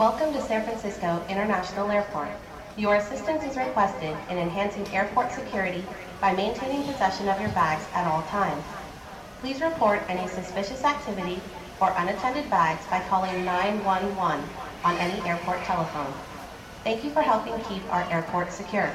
Welcome to San Francisco International Airport. Your assistance is requested in enhancing airport security by maintaining possession of your bags at all times. Please report any suspicious activity or unattended bags by calling 911 on any airport telephone. Thank you for helping keep our airport secure.